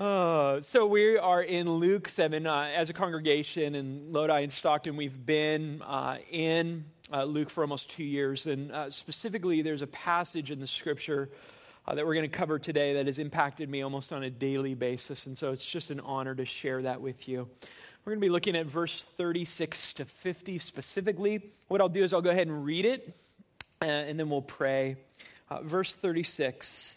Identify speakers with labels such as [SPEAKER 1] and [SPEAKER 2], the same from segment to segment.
[SPEAKER 1] Uh, so we are in Luke 7 uh, as a congregation in Lodi and Stockton. We've been uh, in uh, Luke for almost two years, and uh, specifically, there's a passage in the scripture that we're going to cover today that has impacted me almost on a daily basis, and so it's just an honor to share that with you. We're going to be looking at verse 36 to 50 specifically. What I'll do is I'll go ahead and read it, and then we'll pray. verse 36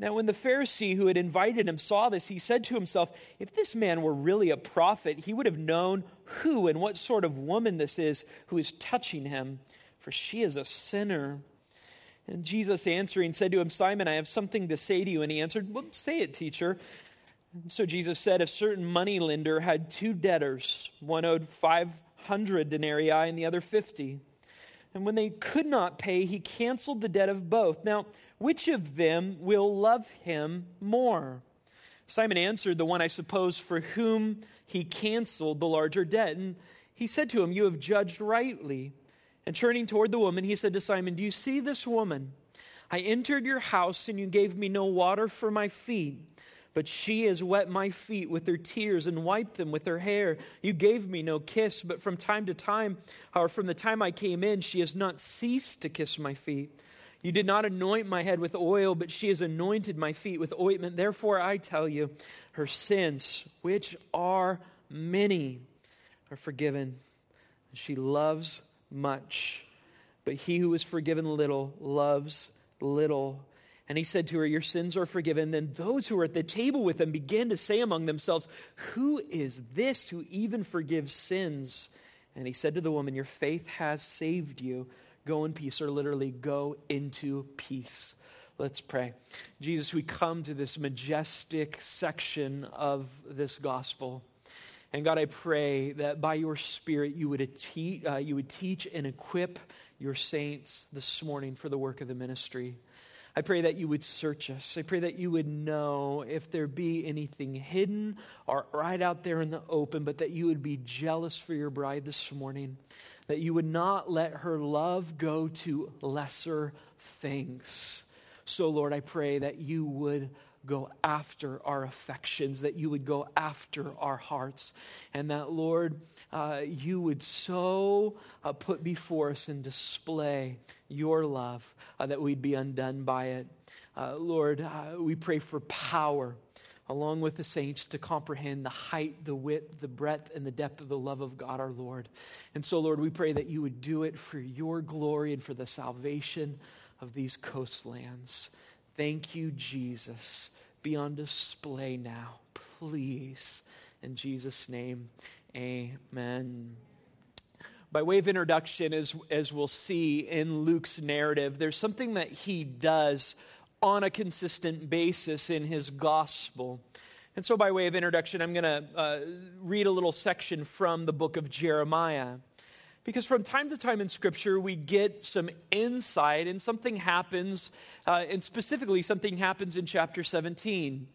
[SPEAKER 1] Now, when the Pharisee who had invited him saw this, he said to himself, If this man were really a prophet, he would have known who and what sort of woman this is who is touching him, for she is a sinner. And Jesus answering said to him, Simon, I have something to say to you. And he answered, Well, say it, teacher. And so Jesus said, A certain money lender had two debtors, one owed 500 denarii and the other 50. And when they could not pay, he canceled the debt of both. Now, which of them will love him more? Simon answered, The one, I suppose, for whom he canceled the larger debt. And he said to him, You have judged rightly. And turning toward the woman, he said to Simon, Do you see this woman? I entered your house, and you gave me no water for my feet. But she has wet my feet with her tears and wiped them with her hair. You gave me no kiss, but from time to time, or from the time I came in, she has not ceased to kiss my feet. You did not anoint my head with oil, but she has anointed my feet with ointment. Therefore, I tell you, her sins, which are many, are forgiven. She loves much, but he who is forgiven little loves little. And he said to her, Your sins are forgiven. Then those who were at the table with him began to say among themselves, Who is this who even forgives sins? And he said to the woman, Your faith has saved you Go in peace, or literally, go into peace. Let's pray. Jesus, we come to this majestic section of this gospel. And God, I pray that by your Spirit, you would, te- uh, you would teach and equip your saints this morning for the work of the ministry. I pray that you would search us. I pray that you would know if there be anything hidden or right out there in the open, but that you would be jealous for your bride this morning, that you would not let her love go to lesser things. So, Lord, I pray that you would go after our affections, that you would go after our hearts, and that, Lord, uh, you would so uh, put before us and display your love uh, that we'd be undone by it. Uh, Lord, uh, we pray for power along with the saints to comprehend the height, the width, the breadth, and the depth of the love of God our Lord. And so, Lord, we pray that you would do it for your glory and for the salvation of these coastlands. Thank you, Jesus. Be on display now, please. In Jesus' name, amen. By way of introduction, as, as we'll see in Luke's narrative, there's something that he does on a consistent basis in his gospel. And so, by way of introduction, I'm going to uh, read a little section from the book of Jeremiah. Because from time to time in Scripture, we get some insight, and something happens, uh, and specifically, something happens in chapter 17.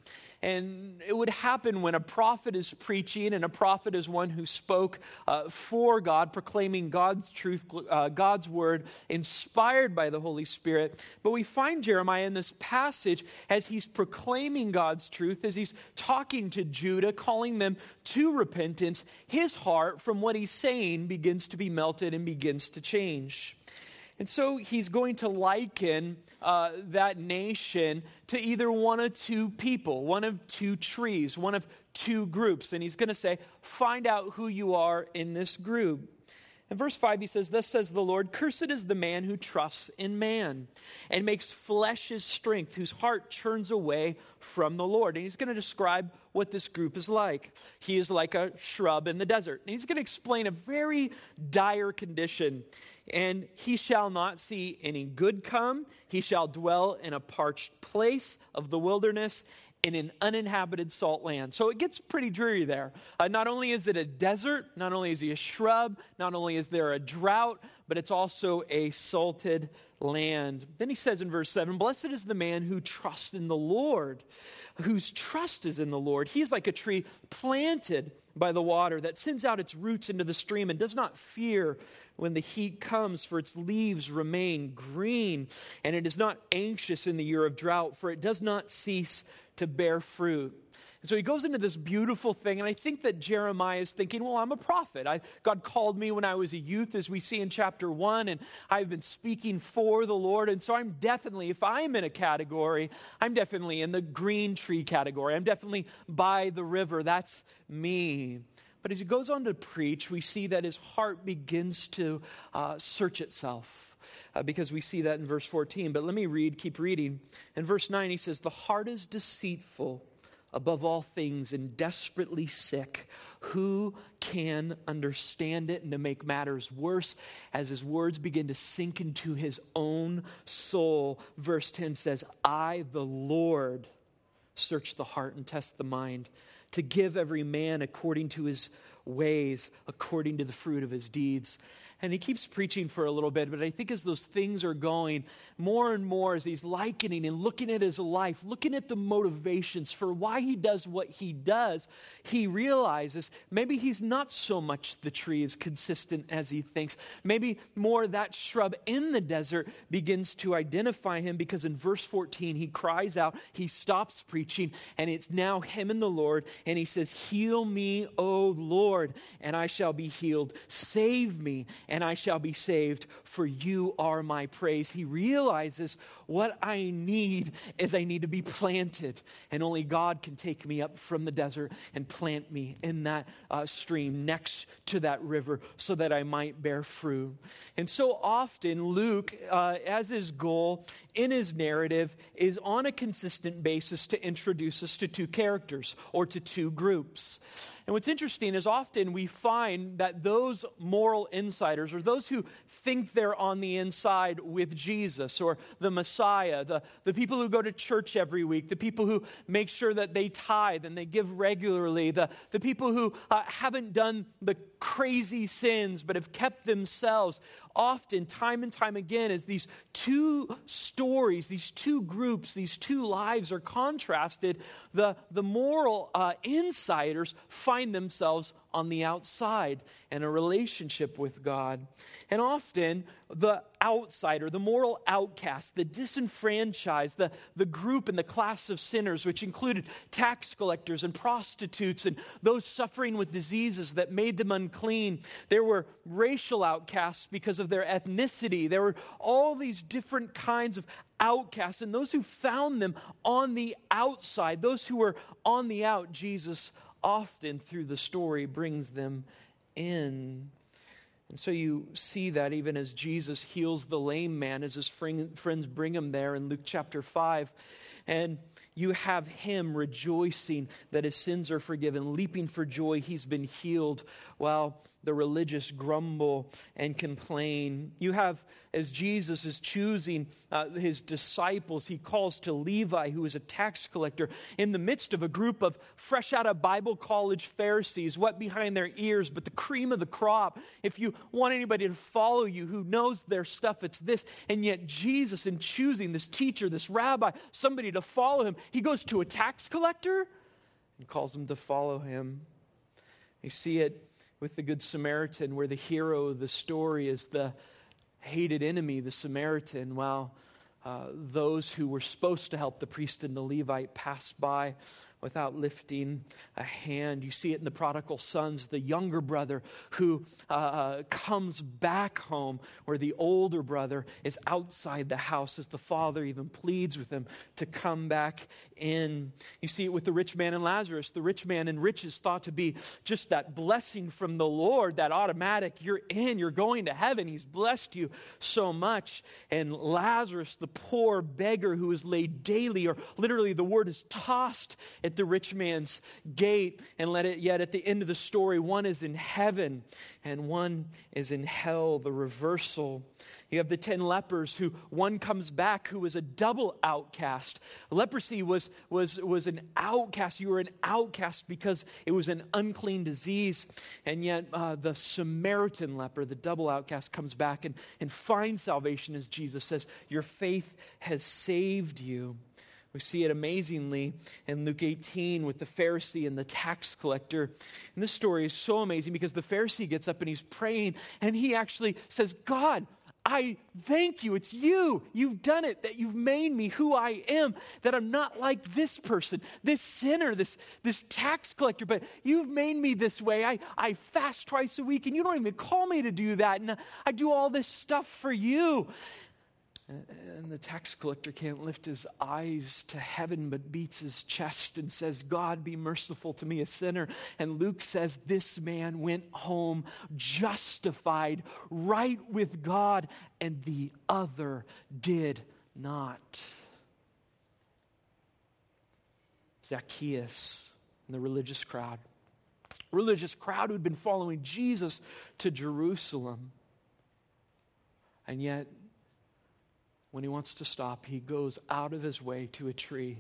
[SPEAKER 1] And it would happen when a prophet is preaching, and a prophet is one who spoke uh, for God, proclaiming God's truth, uh, God's word, inspired by the Holy Spirit. But we find Jeremiah in this passage as he's proclaiming God's truth, as he's talking to Judah, calling them to repentance, his heart from what he's saying begins to be melted and begins to change. And so he's going to liken uh, that nation to either one of two people, one of two trees, one of two groups. And he's going to say, Find out who you are in this group. In verse 5, he says, Thus says the Lord, Cursed is the man who trusts in man and makes flesh his strength, whose heart turns away from the Lord. And he's going to describe what this group is like. He is like a shrub in the desert. And he's going to explain a very dire condition. And he shall not see any good come. He shall dwell in a parched place of the wilderness in an uninhabited salt land. So it gets pretty dreary there. Uh, not only is it a desert, not only is it a shrub, not only is there a drought, but it's also a salted land. Then he says in verse 7 Blessed is the man who trusts in the Lord, whose trust is in the Lord. He is like a tree planted by the water that sends out its roots into the stream and does not fear when the heat comes, for its leaves remain green, and it is not anxious in the year of drought, for it does not cease to bear fruit. And so he goes into this beautiful thing, and I think that Jeremiah is thinking, well, I'm a prophet. I, God called me when I was a youth, as we see in chapter one, and I've been speaking for the Lord. And so I'm definitely, if I'm in a category, I'm definitely in the green tree category. I'm definitely by the river. That's me. But as he goes on to preach, we see that his heart begins to uh, search itself uh, because we see that in verse 14. But let me read, keep reading. In verse 9, he says, The heart is deceitful above all things and desperately sick. Who can understand it? And to make matters worse, as his words begin to sink into his own soul, verse 10 says, I, the Lord, search the heart and test the mind to give every man according to his ways, according to the fruit of his deeds. And he keeps preaching for a little bit, but I think as those things are going, more and more as he's likening and looking at his life, looking at the motivations for why he does what he does, he realizes maybe he's not so much the tree as consistent as he thinks. Maybe more that shrub in the desert begins to identify him because in verse 14 he cries out, he stops preaching, and it's now him and the Lord, and he says, Heal me, O Lord, and I shall be healed. Save me, and I shall be saved, for you are my praise. He realizes what I need is I need to be planted, and only God can take me up from the desert and plant me in that uh, stream next to that river so that I might bear fruit. And so often, Luke, uh, as his goal in his narrative, is on a consistent basis to introduce us to two characters or to two groups. And what's interesting is often we find that those moral insiders or those who think they're on the inside with Jesus or the Messiah, the, the people who go to church every week, the people who make sure that they tithe and they give regularly, the, the people who uh, haven't done the crazy sins but have kept themselves, often, time and time again, as these two stories, these two groups, these two lives are contrasted, the, the moral uh, insiders find themselves on the outside and a relationship with God. And often, the outsider, the moral outcast, the disenfranchised, the, the group and the class of sinners, which included tax collectors and prostitutes and those suffering with diseases that made them unclean. There were racial outcasts because of their ethnicity. There were all these different kinds of outcasts, and those who found them on the outside, those who were on the out, Jesus often through the story brings them in. And so you see that even as Jesus heals the lame man, as his friends bring him there in Luke chapter 5. And you have him rejoicing that his sins are forgiven, leaping for joy, he's been healed, while the religious grumble and complain. You have, as Jesus is choosing uh, his disciples, he calls to Levi, who is a tax collector, in the midst of a group of fresh out of Bible college Pharisees, wet behind their ears, but the cream of the crop. If you want anybody to follow you who knows their stuff, it's this. And yet, Jesus, in choosing this teacher, this rabbi, somebody to follow him, he goes to a tax collector and calls him to follow him. You see it with the Good Samaritan, where the hero of the story is the hated enemy, the Samaritan, while uh, those who were supposed to help the priest and the Levite pass by without lifting a hand. You see it in the prodigal sons, the younger brother who uh, comes back home, where the older brother is outside the house as the father even pleads with him to come back in. You see it with the rich man and Lazarus. The rich man in riches thought to be just that blessing from the Lord, that automatic, you're in, you're going to heaven. He's blessed you so much. And Lazarus, the poor beggar who is laid daily, or literally the word is tossed at the rich man's gate. And let it, yet at the end of the story, one is in heaven and one is in hell, the reversal. You have the 10 lepers who one comes back who was a double outcast. Leprosy was, was, was an outcast. You were an outcast because it was an unclean disease. And yet uh, the Samaritan leper, the double outcast, comes back and, and finds salvation as Jesus says, Your faith has saved you. We see it amazingly in Luke 18 with the Pharisee and the tax collector. And this story is so amazing because the Pharisee gets up and he's praying and he actually says, God, I thank you. It's you. You've done it, that you've made me who I am, that I'm not like this person, this sinner, this, this tax collector, but you've made me this way. I, I fast twice a week, and you don't even call me to do that. And I do all this stuff for you. And the tax collector can't lift his eyes to heaven, but beats his chest and says, God, be merciful to me, a sinner. And Luke says, This man went home justified, right with God, and the other did not. Zacchaeus and the religious crowd, religious crowd who'd been following Jesus to Jerusalem. And yet, when he wants to stop, he goes out of his way to a tree.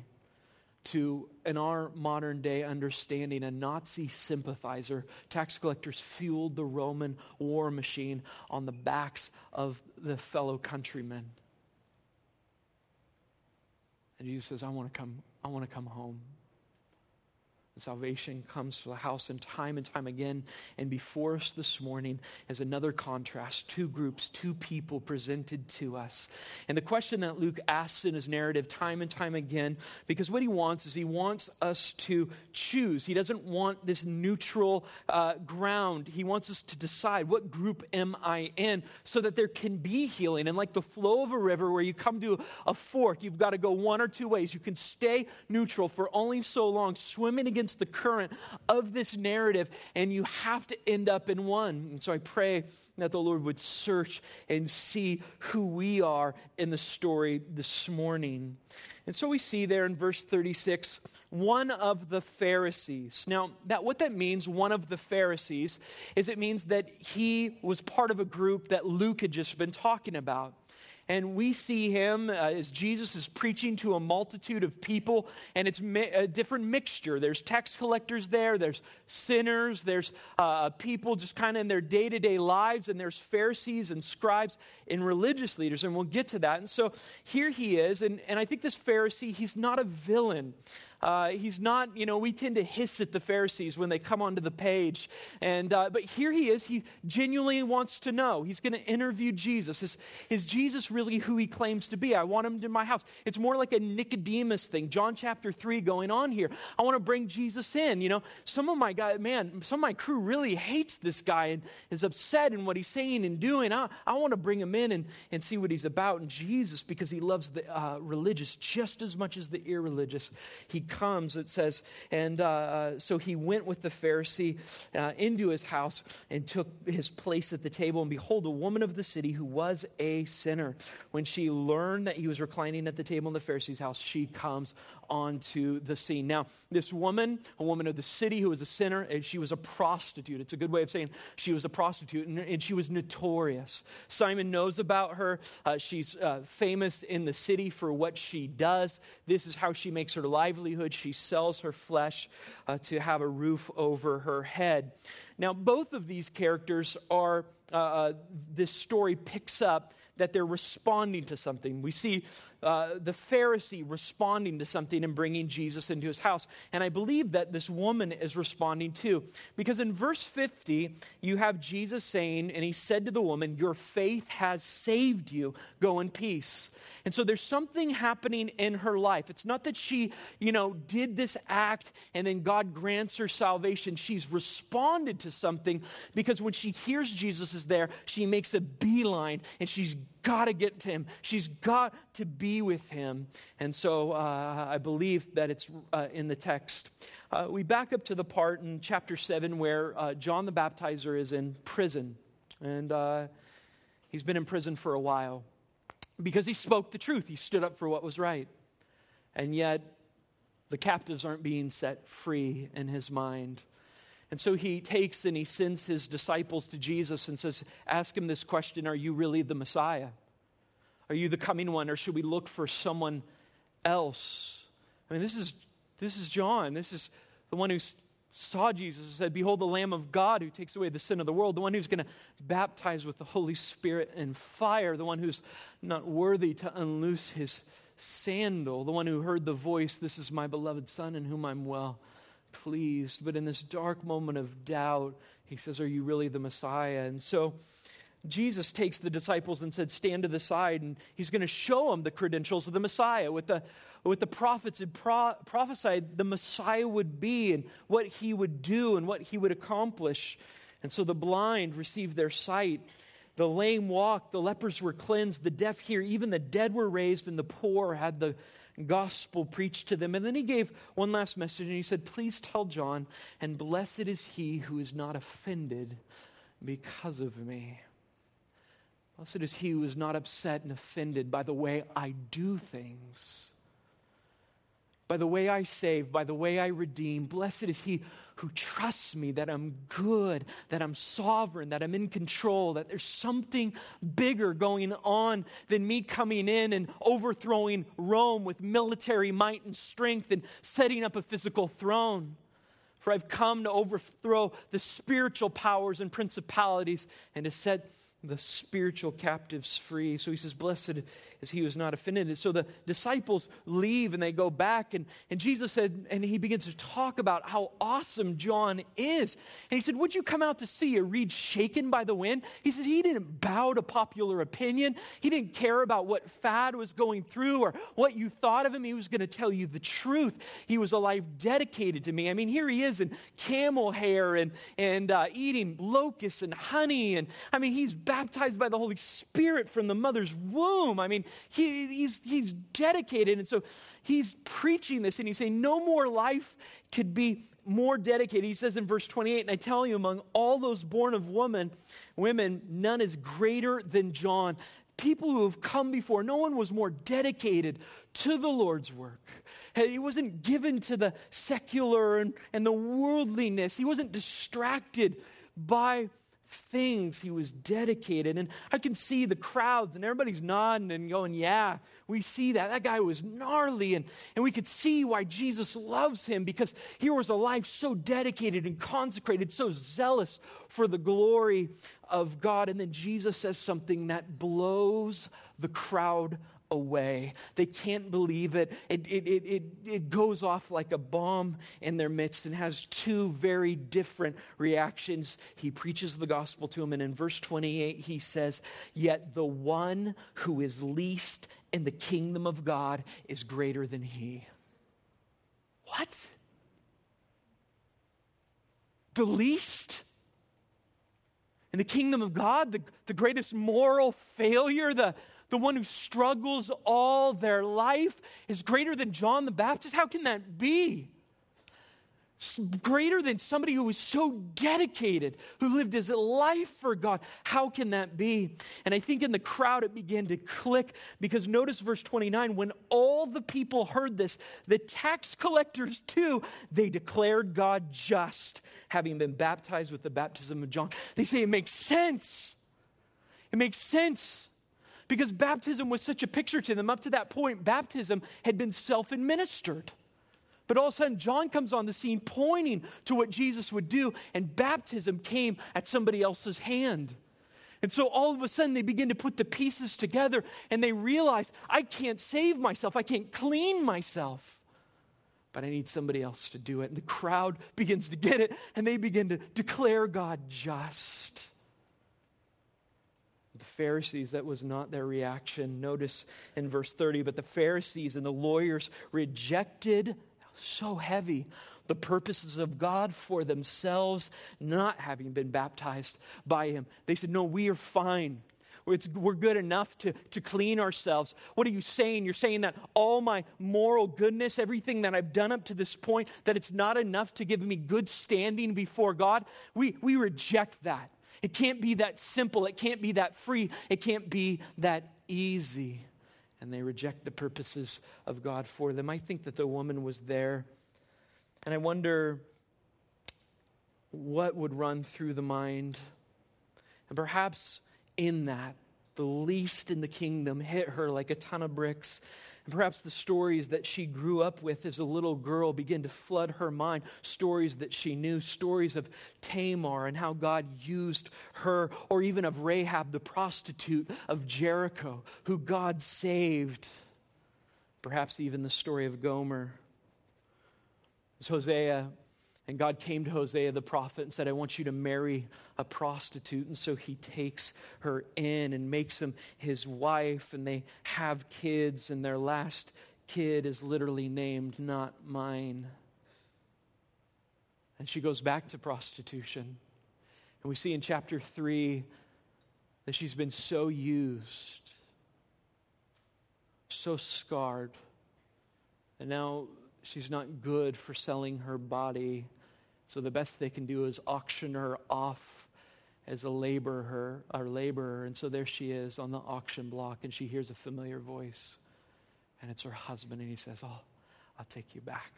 [SPEAKER 1] To, in our modern day understanding, a Nazi sympathizer, tax collectors fueled the Roman war machine on the backs of the fellow countrymen. And Jesus says, I want to come, I want to come home salvation comes to the house and time and time again. And before us this morning is another contrast two groups, two people presented to us. And the question that Luke asks in his narrative time and time again, because what he wants is he wants us to choose. He doesn't want this neutral uh, ground. He wants us to decide what group am I in so that there can be healing. And like the flow of a river where you come to a fork, you've got to go one or two ways. You can stay neutral for only so long, swimming against against the current of this narrative, and you have to end up in one. And so I pray that the Lord would search and see who we are in the story this morning. And so we see there in verse 36, one of the Pharisees. Now, that what that means, one of the Pharisees, is it means that he was part of a group that Luke had just been talking about and we see him uh, as Jesus is preaching to a multitude of people, and it's mi- a different mixture. There's tax collectors there, there's sinners, there's uh, people just kind of in their day to day lives, and there's Pharisees and scribes and religious leaders, and we'll get to that. And so here he is, and, and I think this Pharisee, he's not a villain. Uh, he's not, you know, we tend to hiss at the Pharisees when they come onto the page. And, uh, but here he is. He genuinely wants to know. He's going to interview Jesus. Is, is Jesus really who he claims to be? I want him in my house. It's more like a Nicodemus thing, John chapter 3 going on here. I want to bring Jesus in. You know, some of my guy, man, some of my crew really hates this guy and is upset in what he's saying and doing. I, I want to bring him in and, and see what he's about. And Jesus, because he loves the uh, religious just as much as the irreligious, he comes, it says, and uh, uh, so he went with the Pharisee uh, into his house and took his place at the table. And behold, a woman of the city who was a sinner, when she learned that he was reclining at the table in the Pharisee's house, she comes onto the scene. Now, this woman, a woman of the city who was a sinner, and she was a prostitute. It's a good way of saying she was a prostitute, and, and she was notorious. Simon knows about her. Uh, she's uh, famous in the city for what she does. This is how she makes her livelihood. She sells her flesh uh, to have a roof over her head. Now, both of these characters are, uh, uh, this story picks up that they're responding to something. We see uh, the Pharisee responding to something and bringing Jesus into his house. And I believe that this woman is responding too. Because in verse 50, you have Jesus saying, and he said to the woman, Your faith has saved you. Go in peace. And so there's something happening in her life. It's not that she, you know, did this act and then God grants her salvation. She's responded to something because when she hears Jesus is there, she makes a beeline and she's got to get to him. She's got to be with him. And so uh, I believe that it's uh, in the text. Uh, we back up to the part in chapter 7 where uh, John the Baptizer is in prison. And uh, he's been in prison for a while because he spoke the truth, he stood up for what was right. And yet, the captives aren't being set free in his mind. And so he takes and he sends his disciples to Jesus and says, Ask him this question Are you really the Messiah? Are you the coming one, or should we look for someone else? I mean, this is, this is John. This is the one who saw Jesus and said, Behold, the Lamb of God who takes away the sin of the world, the one who's going to baptize with the Holy Spirit and fire, the one who's not worthy to unloose his sandal, the one who heard the voice, This is my beloved Son in whom I'm well pleased. But in this dark moment of doubt, he says, Are you really the Messiah? And so Jesus takes the disciples and said, Stand to the side. And he's going to show them the credentials of the Messiah, what the, what the prophets had pro- prophesied the Messiah would be, and what he would do, and what he would accomplish. And so the blind received their sight. The lame walked, the lepers were cleansed, the deaf hear, even the dead were raised, and the poor had the gospel preached to them. And then he gave one last message and he said, Please tell John, and blessed is he who is not offended because of me. Blessed is he who is not upset and offended by the way I do things, by the way I save, by the way I redeem. Blessed is he who trusts me that I'm good, that I'm sovereign, that I'm in control, that there's something bigger going on than me coming in and overthrowing Rome with military might and strength and setting up a physical throne. For I've come to overthrow the spiritual powers and principalities and to set the spiritual captives free. So he says, Blessed is he who is not offended. And so the disciples leave and they go back. And, and Jesus said, and he begins to talk about how awesome John is. And he said, Would you come out to see a reed shaken by the wind? He said, He didn't bow to popular opinion. He didn't care about what fad was going through or what you thought of him. He was going to tell you the truth. He was a life dedicated to me. I mean, here he is in camel hair and, and uh, eating locusts and honey. And I mean, he's baptized by the Holy Spirit from the mother's womb. I mean, he, he's, he's dedicated. And so he's preaching this and he's saying, No more life could be more dedicated. He says in verse 28, and I tell you, among all those born of woman, women, none is greater than John. People who have come before, no one was more dedicated to the Lord's work. He wasn't given to the secular and, and the worldliness. He wasn't distracted by things he was dedicated. And I can see the crowds and everybody's nodding and going, Yeah, we see that. That guy was gnarly. And, and we could see why Jesus loves him because here was a life so dedicated and consecrated, so zealous for the glory of God. And then Jesus says something that blows the crowd away. They can't believe it. It, it, it, it, it goes off like a bomb in their midst and has two very different reactions. He preaches the gospel to them, and in verse 28, he says, Yet the one who is least in the kingdom of God is greater than he. What? The least? In the kingdom of God, the, the greatest moral failure, the, the one who struggles all their life, is greater than John the Baptist? How can that be? greater than somebody who was so dedicated, who lived his life for God. How can that be? And I think in the crowd it began to click because notice verse 29 when all the people heard this, the tax collectors too, they declared God just, having been baptized with the baptism of John. They say it makes sense. It makes sense because baptism was such a picture to them. Up to that point, baptism had been self administered. But all of a sudden, John comes on the scene pointing to what Jesus would do, and baptism came at somebody else's hand. And so all of a sudden, they begin to put the pieces together and they realize, I can't save myself, I can't clean myself but I need somebody else to do it. And the crowd begins to get it, and they begin to declare God just. Pharisees. That was not their reaction. Notice in verse 30 but the Pharisees and the lawyers rejected, so heavy, the purposes of God for themselves, not having been baptized by Him. They said, No, we are fine. It's, we're good enough to, to clean ourselves. What are you saying? You're saying that all my moral goodness, everything that I've done up to this point, that it's not enough to give me good standing before God? We, we reject that. It can't be that simple. It can't be that free. It can't be that easy. And they reject the purposes of God for them. I think that the woman was there. And I wonder what would run through the mind. And perhaps in that, the least in the kingdom hit her like a ton of bricks. And perhaps the stories that she grew up with as a little girl begin to flood her mind stories that she knew, stories of Tamar and how God used her, or even of Rahab, the prostitute of Jericho, who God saved. Perhaps even the story of Gomer. As Hosea and God came to Hosea the prophet and said, I want you to marry a prostitute. And so he takes her in and makes him his wife, and they have kids, and their last kid is literally named Not Mine. And she goes back to prostitution. And we see in chapter 3 that she's been so used, so scarred, and now she's not good for selling her body so the best they can do is auction her off as a laborer, a laborer. And so there she is on the auction block, and she hears a familiar voice, and it's her husband, and he says, "Oh, I'll take you back.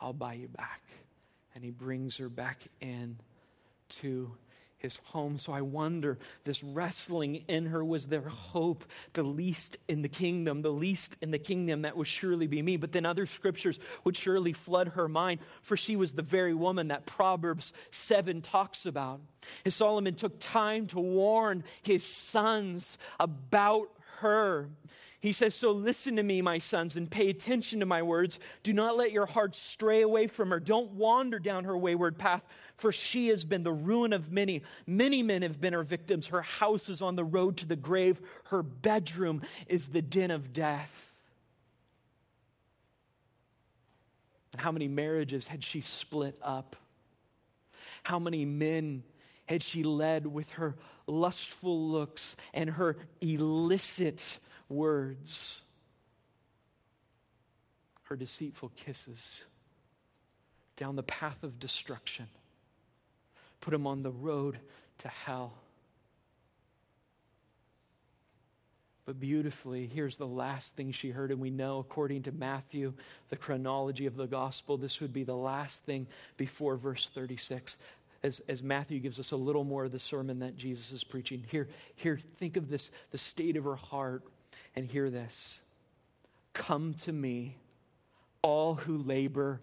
[SPEAKER 1] I'll buy you back." And he brings her back in to his home. So I wonder, this wrestling in her, was their hope, the least in the kingdom, the least in the kingdom that would surely be me. But then other scriptures would surely flood her mind, for she was the very woman that Proverbs 7 talks about. And Solomon took time to warn his sons about her. He says, So listen to me, my sons, and pay attention to my words. Do not let your hearts stray away from her. Don't wander down her wayward path, for she has been the ruin of many. Many men have been her victims. Her house is on the road to the grave, her bedroom is the den of death. And how many marriages had she split up? How many men had she led with her lustful looks and her illicit words, her deceitful kisses, down the path of destruction, put him on the road to hell. But beautifully, here's the last thing she heard, and we know, according to Matthew, the chronology of the gospel, this would be the last thing before verse 36. As, as, Matthew gives us a little more of the sermon that Jesus is preaching. Here, here think of this the state of her heart and hear this Come to me, all who labor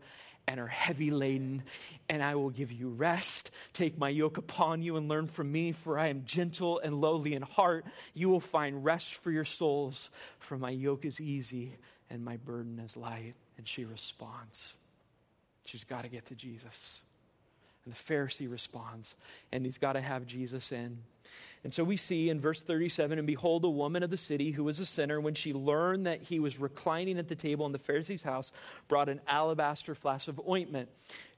[SPEAKER 1] and are heavy laden, and I will give you rest. Take my yoke upon you and learn from me, for I am gentle and lowly in heart. You will find rest for your souls, for my yoke is easy and my burden is light. And she responds. She's got to get to Jesus. And the Pharisee responds, and he's got to have Jesus in. And so we see in verse 37 and behold, a woman of the city who was a sinner, when she learned that he was reclining at the table in the Pharisee's house, brought an alabaster flask of ointment.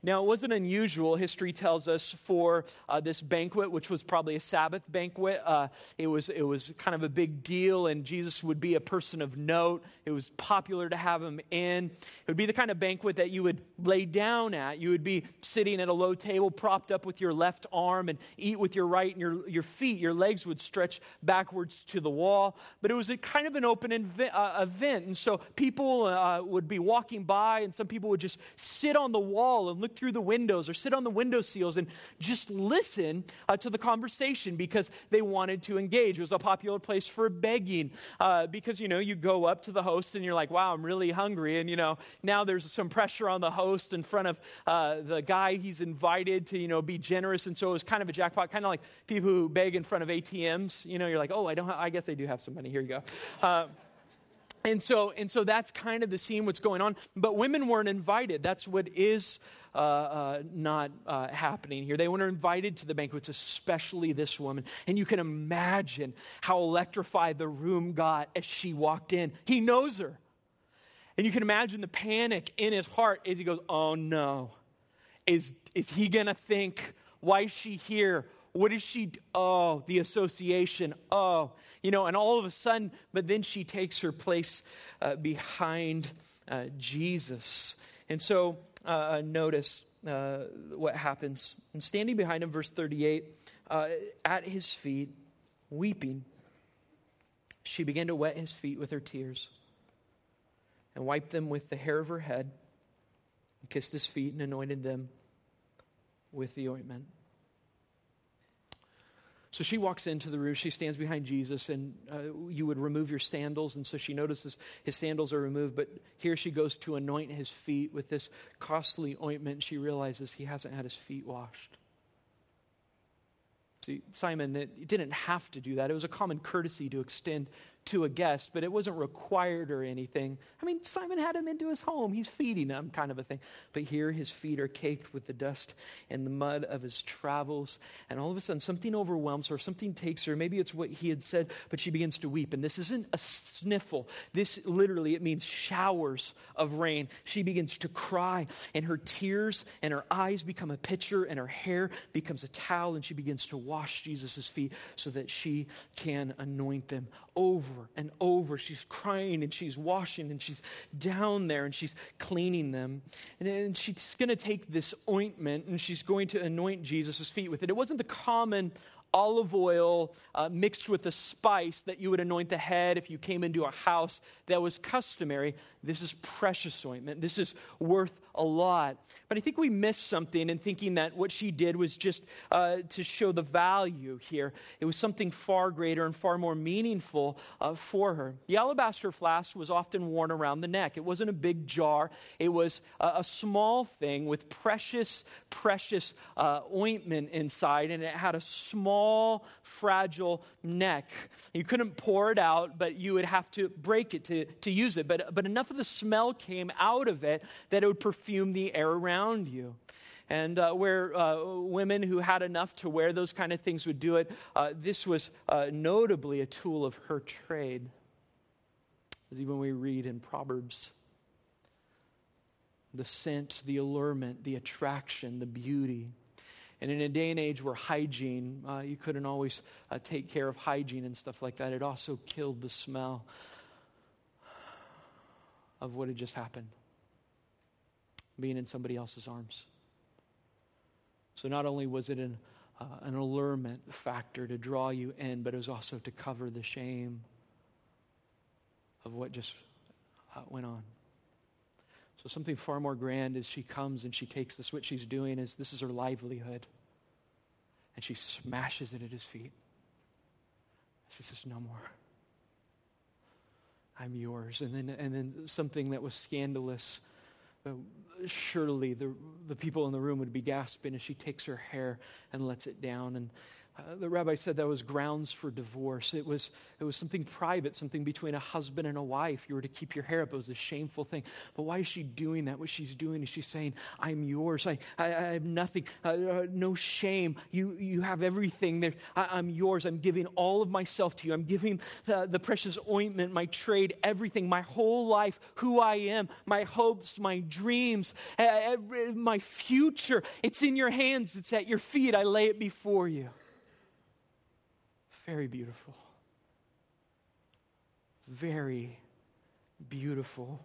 [SPEAKER 1] Now, it wasn't unusual, history tells us, for uh, this banquet, which was probably a Sabbath banquet. Uh, it, was, it was kind of a big deal, and Jesus would be a person of note. It was popular to have him in. It would be the kind of banquet that you would lay down at. You would be sitting at a low table, propped up with your left arm, and eat with your right and your, your feet. Your legs would stretch backwards to the wall. But it was a kind of an open inv- uh, event, and so people uh, would be walking by, and some people would just sit on the wall and look through the windows or sit on the window sills and just listen uh, to the conversation because they wanted to engage. It was a popular place for begging uh, because, you know, you go up to the host and you're like, wow, I'm really hungry. And, you know, now there's some pressure on the host in front of uh, the guy he's invited to, you know, be generous. And so it was kind of a jackpot, kind of like people who beg in front of ATMs. You know, you're like, oh, I don't, I guess I do have some money. Here you go. Uh, and so and so that's kind of the scene what's going on but women weren't invited that's what is uh, uh, not uh, happening here they weren't invited to the banquets especially this woman and you can imagine how electrified the room got as she walked in he knows her and you can imagine the panic in his heart as he goes oh no is, is he gonna think why is she here what she Oh, the association. Oh, you know, and all of a sudden, but then she takes her place uh, behind uh, Jesus. And so uh, uh notice uh, what happens. And standing behind him, verse 38, uh, at his feet, weeping, she began to wet his feet with her tears and wiped them with the hair of her head, and kissed his feet and anointed them with the ointment. So she walks into the room. She stands behind Jesus, and uh, you would remove your sandals. And so she notices his sandals are removed. But here she goes to anoint his feet with this costly ointment. She realizes he hasn't had his feet washed. See, Simon, it, didn't have to do that. It was a common courtesy to extend to a guest, but it wasn't required or anything. I mean, Simon had him into his home. He's feeding him, kind of a thing. But here his feet are caked with the dust and the mud of his travels. And all of a sudden, something overwhelms her, something takes her. Maybe it's what he had said, but she begins to weep. And this isn't a sniffle. This literally, it means showers of rain. She begins to cry, and her tears and her eyes become a pitcher, and her hair becomes a towel, and she begins to wash Jesus' feet so that she can anoint them over and over. She's crying and she's washing and she's down there and she's cleaning them. And then she's going to take this ointment and she's going to anoint Jesus' feet with it. It wasn't the common olive oil uh, mixed with a spice that you would anoint the head if you came into a house that was customary. This is precious ointment. This is worth a lot. But I think we missed something in thinking that what she did was just uh, to show the value here. It was something far greater and far more meaningful uh, for her. The alabaster flask was often worn around the neck, it wasn't a big jar, it was a, a small thing with precious, precious uh, ointment inside, and it had a small small, fragile neck. You couldn't pour it out, but you would have to break it to, to use it. But, but enough of the smell came out of it that it would perfume the air around you and uh, where uh, women who had enough to wear those kind of things would do it, uh, this was uh, notably a tool of her trade. As even we read in Proverbs the scent, the allurement, the attraction, the beauty. And in a day and age where hygiene, uh, you couldn't always uh, take care of hygiene and stuff like that, it also killed the smell of what had just happened being in somebody else's arms. So not only was it an, uh, an allurement factor to draw you in, but it was also to cover the shame of what just uh, went on. So, something far more grand is she comes and she takes this. What she's doing is this is her livelihood. And she smashes it at his feet. She says, No more. I'm yours. And then, and then something that was scandalous. Uh, surely the, the people in the room would be gasping as she takes her hair and lets it down. And, uh, the rabbi said that was grounds for divorce. It was, it was something private, something between a husband and a wife. You were to keep your hair up. It was a shameful thing. But why is she doing that? What she's doing is she's saying, I'm yours. I, I, I have nothing, uh, uh no shame. You, you have everything. There, I, am yours. I'm giving all of myself to you. I'm giving the, the precious ointment, my trade, everything, my whole life, who I am, my hopes, my dreams, my future. It's in your hands, it's at your feet. I lay it before you very beautiful. Very beautiful.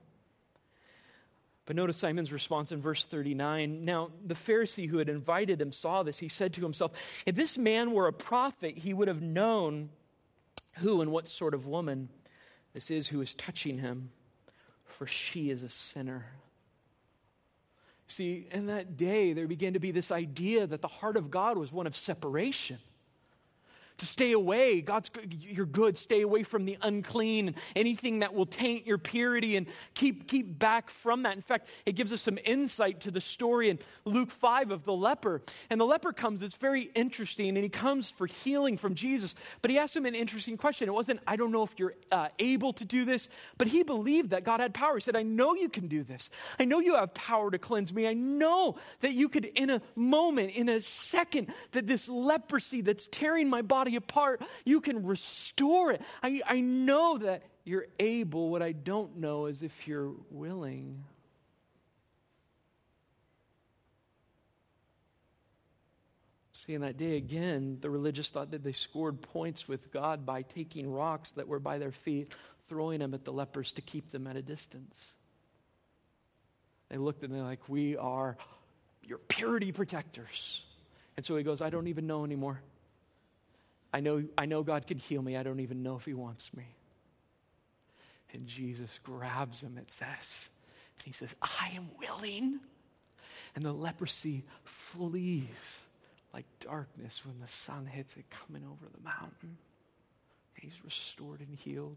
[SPEAKER 1] But notice Simon's response in verse 39. Now, the Pharisee who had invited him saw this. He said to himself, If this man were a prophet, he would have known who and what sort of woman this is who is touching him, for she is a sinner. See, in that day, there began to be this idea that the heart of God was one of separation to stay away. God's you're good. Stay away from the unclean and anything that will taint your purity and keep keep back from that. In fact, it gives us some insight to the story in Luke 5 of the leper. And the leper comes, it's very interesting, and he comes for healing from Jesus, but he asked him an interesting question. It wasn't, I don't know if you're uh, able to do this, but he believed that God had power. He said, I know you can do this. I know you have power to cleanse me. I know that you could in a moment, in a second, that this leprosy that's tearing my body body apart. You can restore it. I, I know that you're able. What I don't know is if you're willing. See, in that day again, the religious thought that they scored points with God by taking rocks that were by their feet, throwing them at the lepers to keep them at a distance. They looked and they're like, We are your purity protectors. And so he goes, I don't even know anymore. I know, I know God can heal me. I don't even know if He wants me. And Jesus grabs him, it says, and he says, I am willing. And the leprosy flees like darkness when the sun hits it coming over the mountain. And he's restored and healed.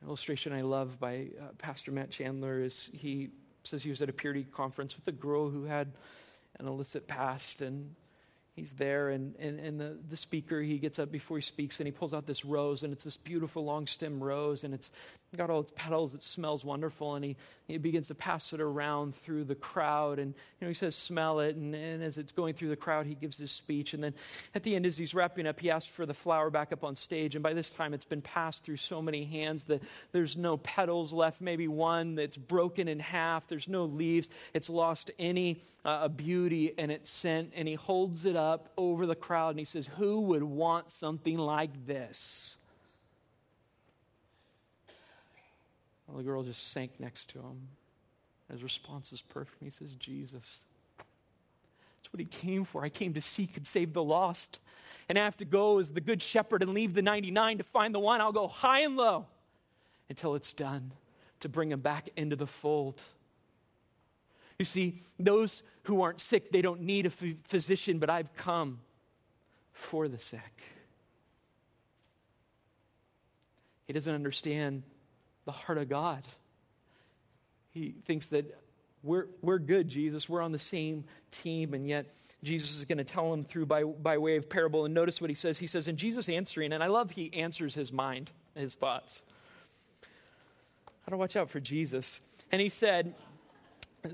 [SPEAKER 1] An illustration I love by uh, Pastor Matt Chandler is he says he was at a purity conference with a girl who had an illicit past and he's there and, and, and the, the speaker he gets up before he speaks and he pulls out this rose and it's this beautiful long stem rose and it's got all its petals it smells wonderful and he, he begins to pass it around through the crowd and you know he says smell it and, and as it's going through the crowd he gives his speech and then at the end as he's wrapping up he asks for the flower back up on stage and by this time it's been passed through so many hands that there's no petals left maybe one that's broken in half there's no leaves it's lost any uh, beauty and its scent and he holds it up over the crowd and he says who would want something like this the girl just sank next to him. His response is perfect. He says, Jesus. That's what he came for. I came to seek and save the lost. And I have to go as the good shepherd and leave the 99 to find the one. I'll go high and low until it's done to bring him back into the fold. You see, those who aren't sick, they don't need a physician, but I've come for the sick. He doesn't understand the heart of God. He thinks that we're, we're good, Jesus. We're on the same team. And yet, Jesus is going to tell him through by, by way of parable. And notice what he says. He says, And Jesus answering, and I love he answers his mind, his thoughts. do to watch out for Jesus. And he said,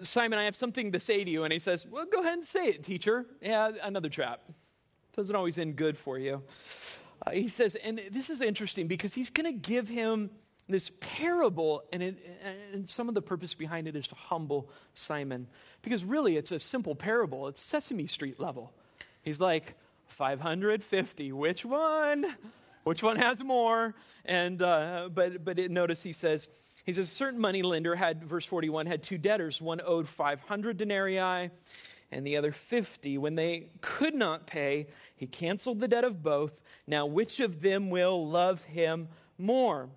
[SPEAKER 1] Simon, I have something to say to you. And he says, Well, go ahead and say it, teacher. Yeah, another trap. Doesn't always end good for you. Uh, he says, and this is interesting because he's going to give him this parable, and, it, and some of the purpose behind it is to humble Simon. Because really, it's a simple parable, it's Sesame Street level. He's like, 550, which one? Which one has more? And, uh, but, but it, notice he says, he says, a certain money lender had, verse 41, had two debtors. One owed 500 denarii and the other 50. When they could not pay, he canceled the debt of both. Now, which of them will love him more?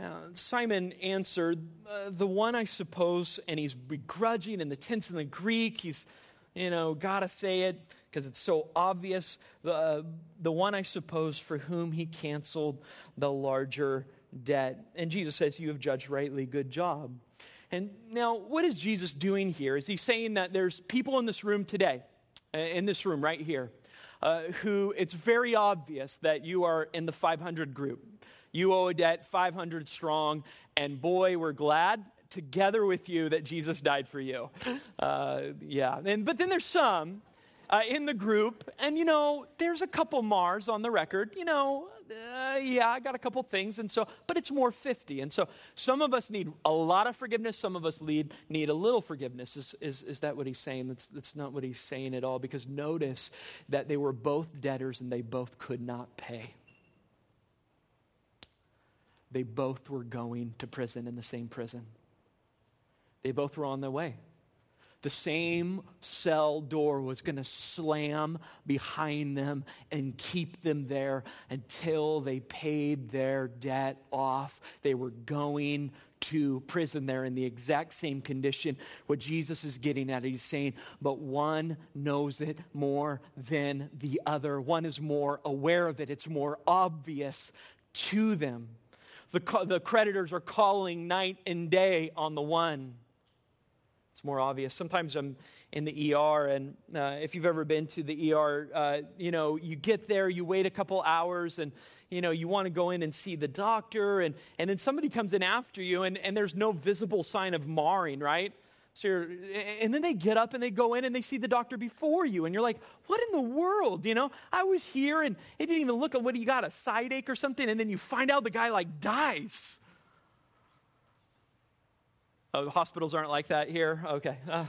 [SPEAKER 1] Uh, Simon answered, uh, The one, I suppose, and he's begrudging, and the tense in the Greek, he's, you know, gotta say it because it's so obvious. The, uh, the one, I suppose, for whom he canceled the larger debt. And Jesus says, You have judged rightly, good job. And now, what is Jesus doing here? Is he saying that there's people in this room today, uh, in this room right here, who it's very obvious that you are in the 500 group? You owe a debt 500 strong, and boy, we're glad together with you that Jesus died for you. Uh, yeah, and but then there's some uh, in the group, and you know, there's a couple Mars on the record. You know, uh, yeah, I got a couple things, and so, but it's more 50. And so, some of us need a lot of forgiveness, some of us need, need a little forgiveness. Is, is, is that what he's saying? That's, that's not what he's saying at all, because notice that they were both debtors and they both could not pay. They both were going to prison in the same prison. They both were on their way. The same cell door was going to slam behind them and keep them there until they paid their debt off. They were going to prison there in the exact same condition. What Jesus is getting at, he's saying, but one knows it more than the other. One is more aware of it, it's more obvious to them. The, the creditors are calling night and day on the one. It's more obvious. Sometimes I'm in the ER, and uh, if you've ever been to the ER, uh, you know, you get there, you wait a couple hours, and, you know, you want to go in and see the doctor, and, and then somebody comes in after you, and, and there's no visible sign of marring, right? So and then they get up and they go in and they see the doctor before you, and you're like, what in the world? You know, I was here and it didn't even look at what you got, a side ache or something, and then you find out the guy like dies. Oh, hospitals aren't like that here? Okay. Uh.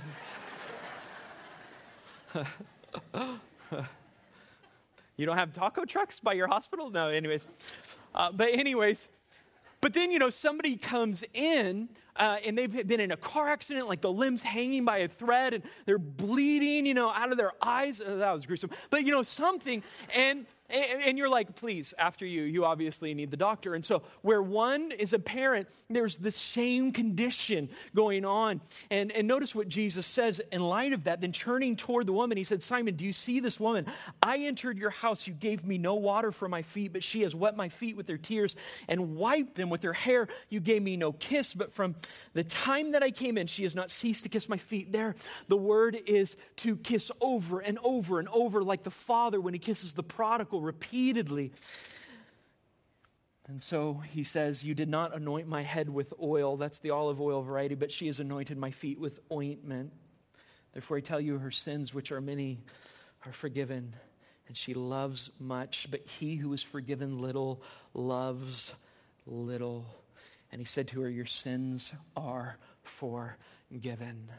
[SPEAKER 1] you don't have taco trucks by your hospital? No, anyways. Uh, but, anyways, but then, you know, somebody comes in uh, and they've been in a car accident, like the limbs hanging by a thread and they're bleeding, you know, out of their eyes. Oh, that was gruesome. But, you know, something. And and, and, you're like, please, after you, you obviously need the doctor. And so, where one is a parent, there's the same condition going on. And, and notice what Jesus says in light of that. Then, turning toward the woman, he said, Simon, do you see this woman? I entered your house. You gave me no water for my feet, but she has wet my feet with her tears and wiped them with her hair. You gave me no kiss, but from the time that I came in, she has not ceased to kiss my feet. There, the word is to kiss over and over and over, like the father when he kisses the prodigal repeatedly. And so he says, You did not anoint my head with oil. That's the olive oil variety, but she has anointed my feet with ointment. Therefore, I tell you, her sins, which are many, are forgiven. And she loves much, but he who is forgiven little loves little. And he said to her, Your sins are forgiven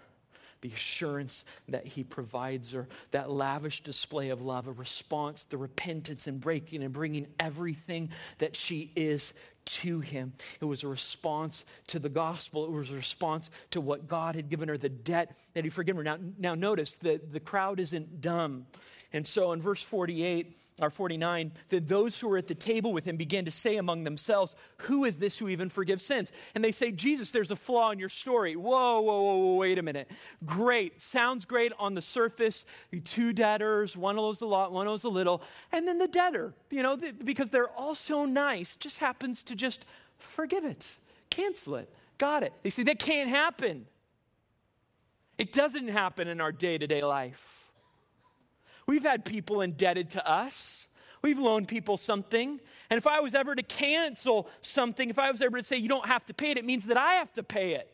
[SPEAKER 1] the assurance that He provides her, that lavish display of love, a response, the repentance and breaking and bringing everything that she is to him. It was a response to the gospel. It was a response to what God had given her, the debt that he forgiven her. Now, now notice that the crowd isn't dumb. And so in verse 48 or 49, that those who were at the table with him began to say among themselves, Who is this who even forgives sins? And they say, Jesus, there's a flaw in your story. Whoa, whoa, whoa, whoa wait a minute. Great. Sounds great on the surface. Two debtors, one owes a lot, one owes a little. And then the debtor, you know, because they're all so nice, just happens to to just forgive it, cancel it, got it. They say that can't happen. It doesn't happen in our day to day life. We've had people indebted to us. We've loaned people something. And if I was ever to cancel something, if I was ever to say, you don't have to pay it, it means that I have to pay it.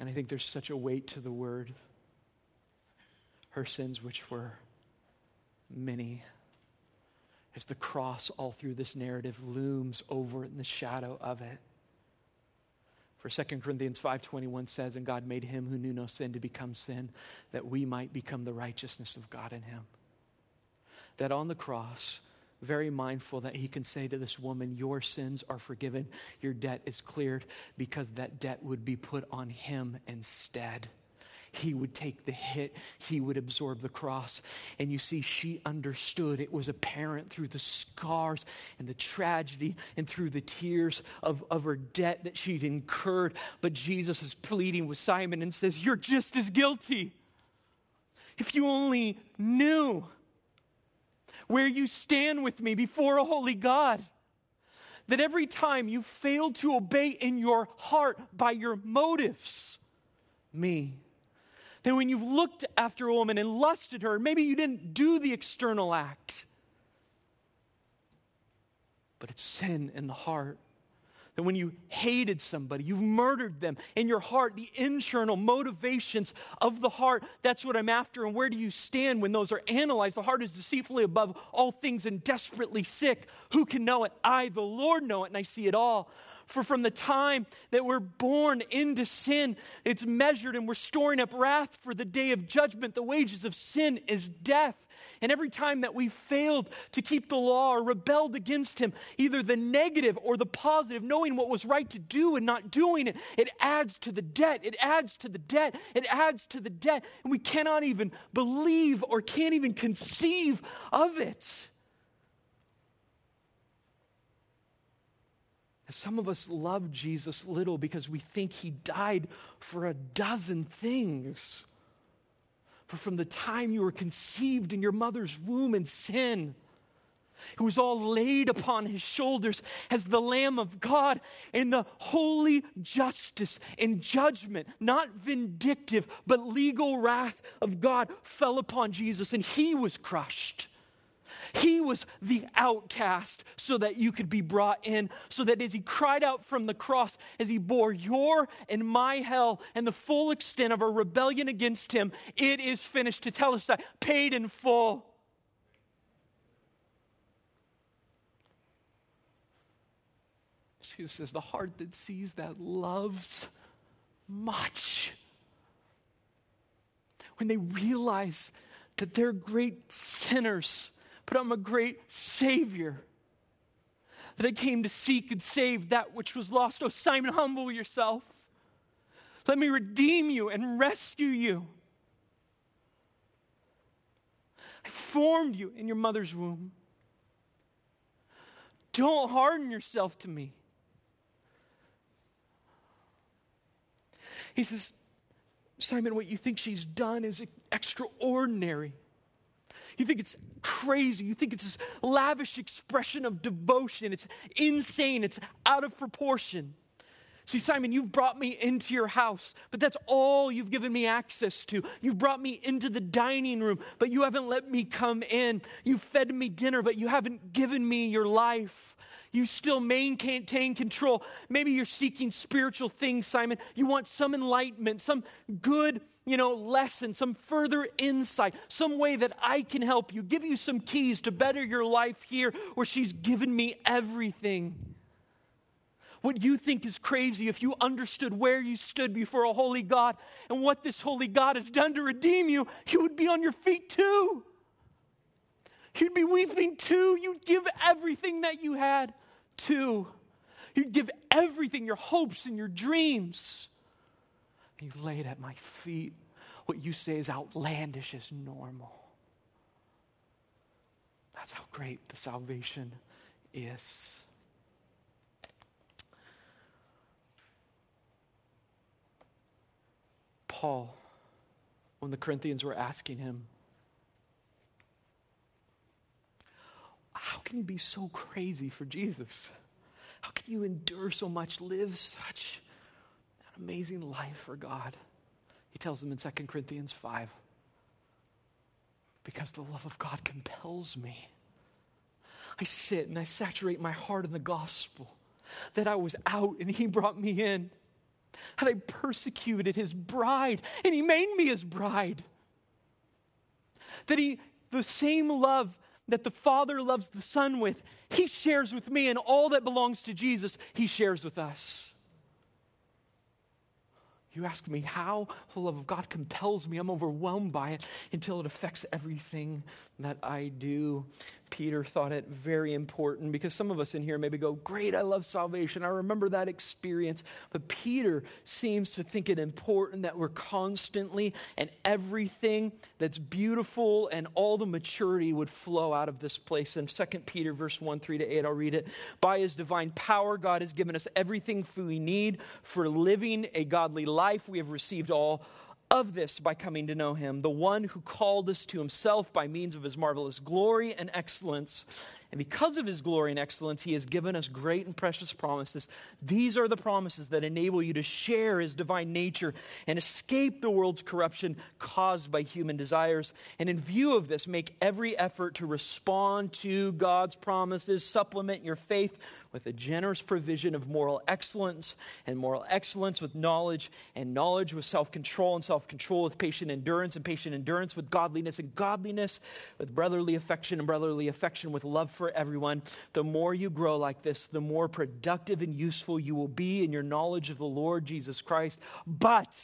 [SPEAKER 1] And I think there's such a weight to the word her sins, which were many. As the cross, all through this narrative, looms over in the shadow of it. For 2 Corinthians 5:21 says, "And God made him who knew no sin to become sin, that we might become the righteousness of God in him." That on the cross, very mindful that he can say to this woman, Your sins are forgiven, your debt is cleared, because that debt would be put on him instead. He would take the hit, He would absorb the cross. And you see, she understood. It was apparent through the scars and the tragedy and through the tears of, of her debt that she'd incurred. But Jesus is pleading with Simon and says, You're just as guilty. If you only knew where you stand with me before a holy God. That every time you fail to obey in your heart by your motives, me, that when you've looked after a woman and lusted her, maybe you didn't do the external act, but it's sin in the heart. That when you hated somebody, you've murdered them in your heart, the internal motivations of the heart, that's what I'm after. And where do you stand when those are analyzed? The heart is deceitfully above all things and desperately sick. Who can know it? I, the Lord, know it, and I see it all. For from the time that we're born into sin, it's measured and we're storing up wrath for the day of judgment. The wages of sin is death. And every time that we failed to keep the law or rebelled against Him, either the negative or the positive, knowing what was right to do and not doing it, it adds to the debt. It adds to the debt. It adds to the debt. And we cannot even believe or can't even conceive of it. Some of us love Jesus little because we think he died for a dozen things. For from the time you were conceived in your mother's womb in sin, it was all laid upon his shoulders as the Lamb of God in the holy justice and judgment, not vindictive, but legal wrath of God fell upon Jesus, and he was crushed he was the outcast so that you could be brought in, so that as he cried out from the cross, as he bore your and my hell and the full extent of our rebellion against him, it is finished to tell us that paid in full. Jesus says, The heart that sees that loves much. When they realize that they're great sinners, but I'm a great Savior. That I came to seek and save that which was lost. Oh, Simon, humble yourself. Let me redeem you and rescue you. I formed you in your mother's womb. Don't harden yourself to me. He says, Simon, what you think she's done is extraordinary. You think it's crazy. You think it's this lavish expression of devotion. It's insane. It's out of proportion. See, Simon, you've brought me into your house, but that's all you've given me access to. You've brought me into the dining room, but you haven't let me come in. You've fed me dinner, but you haven't given me your life. You still maintain control. Maybe you're seeking spiritual things, Simon. You want some enlightenment, some good you know, lesson, some further insight, some way that I can help you, give you some keys to better your life here where she's given me everything. What you think is crazy, if you understood where you stood before a holy God and what this holy God has done to redeem you, you would be on your feet too. You'd be weeping too. You'd give everything that you had too. You'd give everything, your hopes and your dreams you lay it at my feet. What you say is outlandish is normal. That's how great the salvation is. Paul, when the Corinthians were asking him, How can you be so crazy for Jesus? How can you endure so much, live such an amazing life for God. He tells them in 2 Corinthians 5 because the love of God compels me. I sit and I saturate my heart in the gospel that I was out and he brought me in. And I persecuted his bride and he made me his bride. That he, the same love that the Father loves the Son with, he shares with me, and all that belongs to Jesus, he shares with us. You ask me how the love of God compels me. I'm overwhelmed by it until it affects everything that I do. Peter thought it very important because some of us in here maybe go, Great, I love salvation. I remember that experience. But Peter seems to think it important that we're constantly and everything that's beautiful and all the maturity would flow out of this place. In 2 Peter verse 1, 3 to 8, I'll read it. By his divine power, God has given us everything we need for living a godly life life, we have received all of this by coming to know him, the one who called us to himself by means of his marvelous glory and excellence. And because of his glory and excellence, he has given us great and precious promises. These are the promises that enable you to share his divine nature and escape the world's corruption caused by human desires. And in view of this, make every effort to respond to God's promises, supplement your faith with a generous provision of moral excellence, and moral excellence with knowledge, and knowledge with self control, and self control with patient endurance, and patient endurance with godliness, and godliness with brotherly affection, and brotherly affection with love for everyone. The more you grow like this, the more productive and useful you will be in your knowledge of the Lord Jesus Christ. But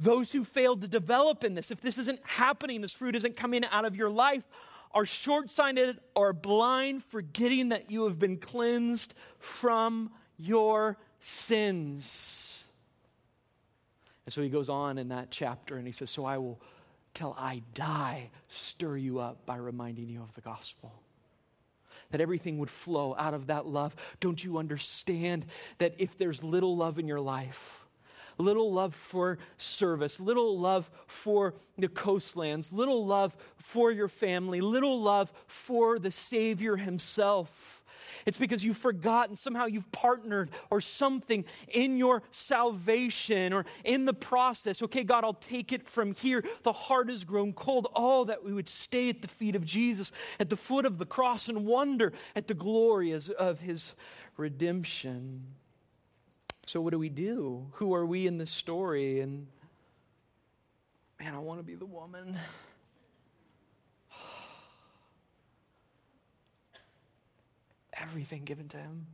[SPEAKER 1] those who fail to develop in this, if this isn't happening, this fruit isn't coming out of your life, are short sighted or blind, forgetting that you have been cleansed from your sins. And so he goes on in that chapter and he says, So I will, till I die, stir you up by reminding you of the gospel that everything would flow out of that love. Don't you understand that if there's little love in your life, little love for service, little love for the coastlands, little love for your family, little love for the Savior Himself. It's because you've forgotten, somehow you've partnered or something in your salvation or in the process. Okay, God, I'll take it from here. The heart has grown cold. All oh, that we would stay at the feet of Jesus, at the foot of the cross, and wonder at the glory of his redemption. So, what do we do? Who are we in this story? And man, I want to be the woman. Everything given to him.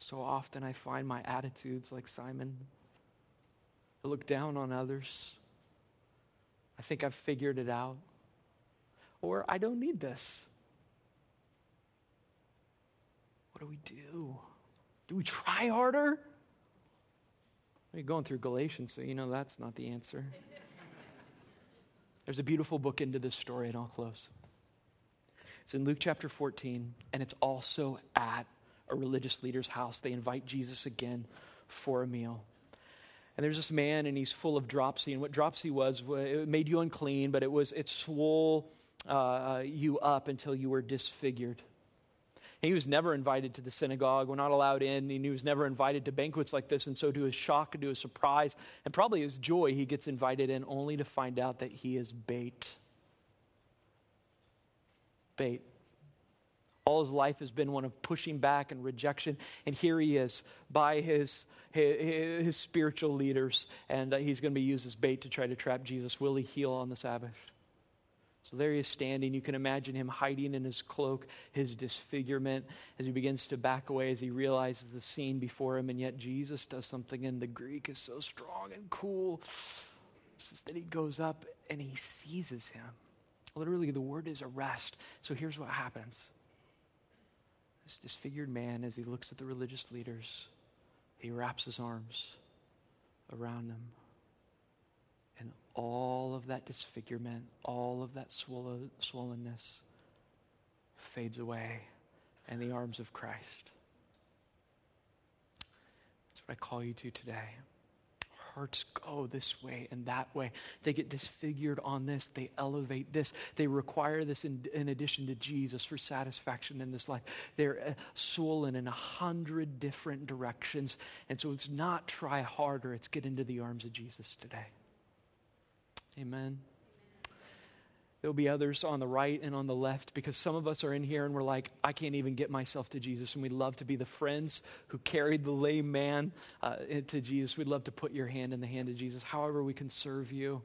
[SPEAKER 1] So often I find my attitudes like Simon. I look down on others. I think I've figured it out. Or I don't need this. What do we do? Do we try harder? are going through Galatians, so you know that's not the answer. There's a beautiful book into this story, and I'll close. It's in Luke chapter 14, and it's also at a religious leader's house. They invite Jesus again for a meal. And there's this man, and he's full of dropsy. And what dropsy was, it made you unclean, but it was it swole uh, uh you up until you were disfigured. He was never invited to the synagogue. We're not allowed in. And he was never invited to banquets like this. And so, to his shock and to his surprise, and probably his joy, he gets invited in only to find out that he is bait. Bait. All his life has been one of pushing back and rejection. And here he is by his, his, his spiritual leaders. And uh, he's going to be used as bait to try to trap Jesus. Will he heal on the Sabbath? So there he is standing. You can imagine him hiding in his cloak, his disfigurement, as he begins to back away as he realizes the scene before him. And yet Jesus does something, and the Greek is so strong and cool. Says that he goes up and he seizes him. Literally, the word is arrest. So here's what happens this disfigured man, as he looks at the religious leaders, he wraps his arms around them all of that disfigurement, all of that swollenness fades away in the arms of Christ. That's what I call you to today. Hearts go this way and that way. They get disfigured on this. They elevate this. They require this in, in addition to Jesus for satisfaction in this life. They're uh, swollen in a hundred different directions. And so it's not try harder, it's get into the arms of Jesus today. Amen. There'll be others on the right and on the left because some of us are in here and we're like, I can't even get myself to Jesus. And we love to be the friends who carried the lame man uh, to Jesus. We'd love to put your hand in the hand of Jesus, however, we can serve you.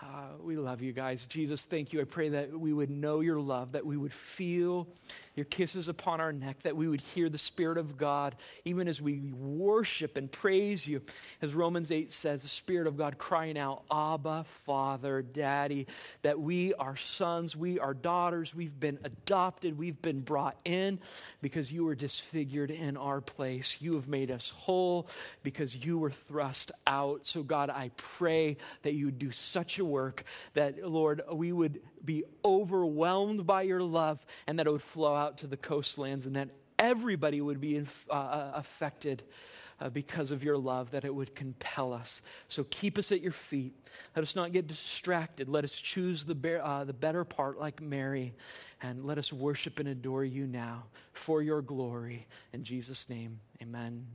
[SPEAKER 1] Uh, we love you guys. Jesus, thank you. I pray that we would know your love, that we would feel your kisses upon our neck, that we would hear the Spirit of God, even as we worship and praise you. As Romans 8 says, the Spirit of God crying out, Abba, Father, Daddy, that we are sons, we are daughters, we've been adopted, we've been brought in because you were disfigured in our place. You have made us whole because you were thrust out. So, God, I pray that you do such a work, that, Lord, we would be overwhelmed by your love and that it would flow out to the coastlands and that everybody would be uh, uh, affected uh, because of your love, that it would compel us. So keep us at your feet. Let us not get distracted. Let us choose the, be- uh, the better part like Mary. And let us worship and adore you now for your glory. In Jesus' name, amen.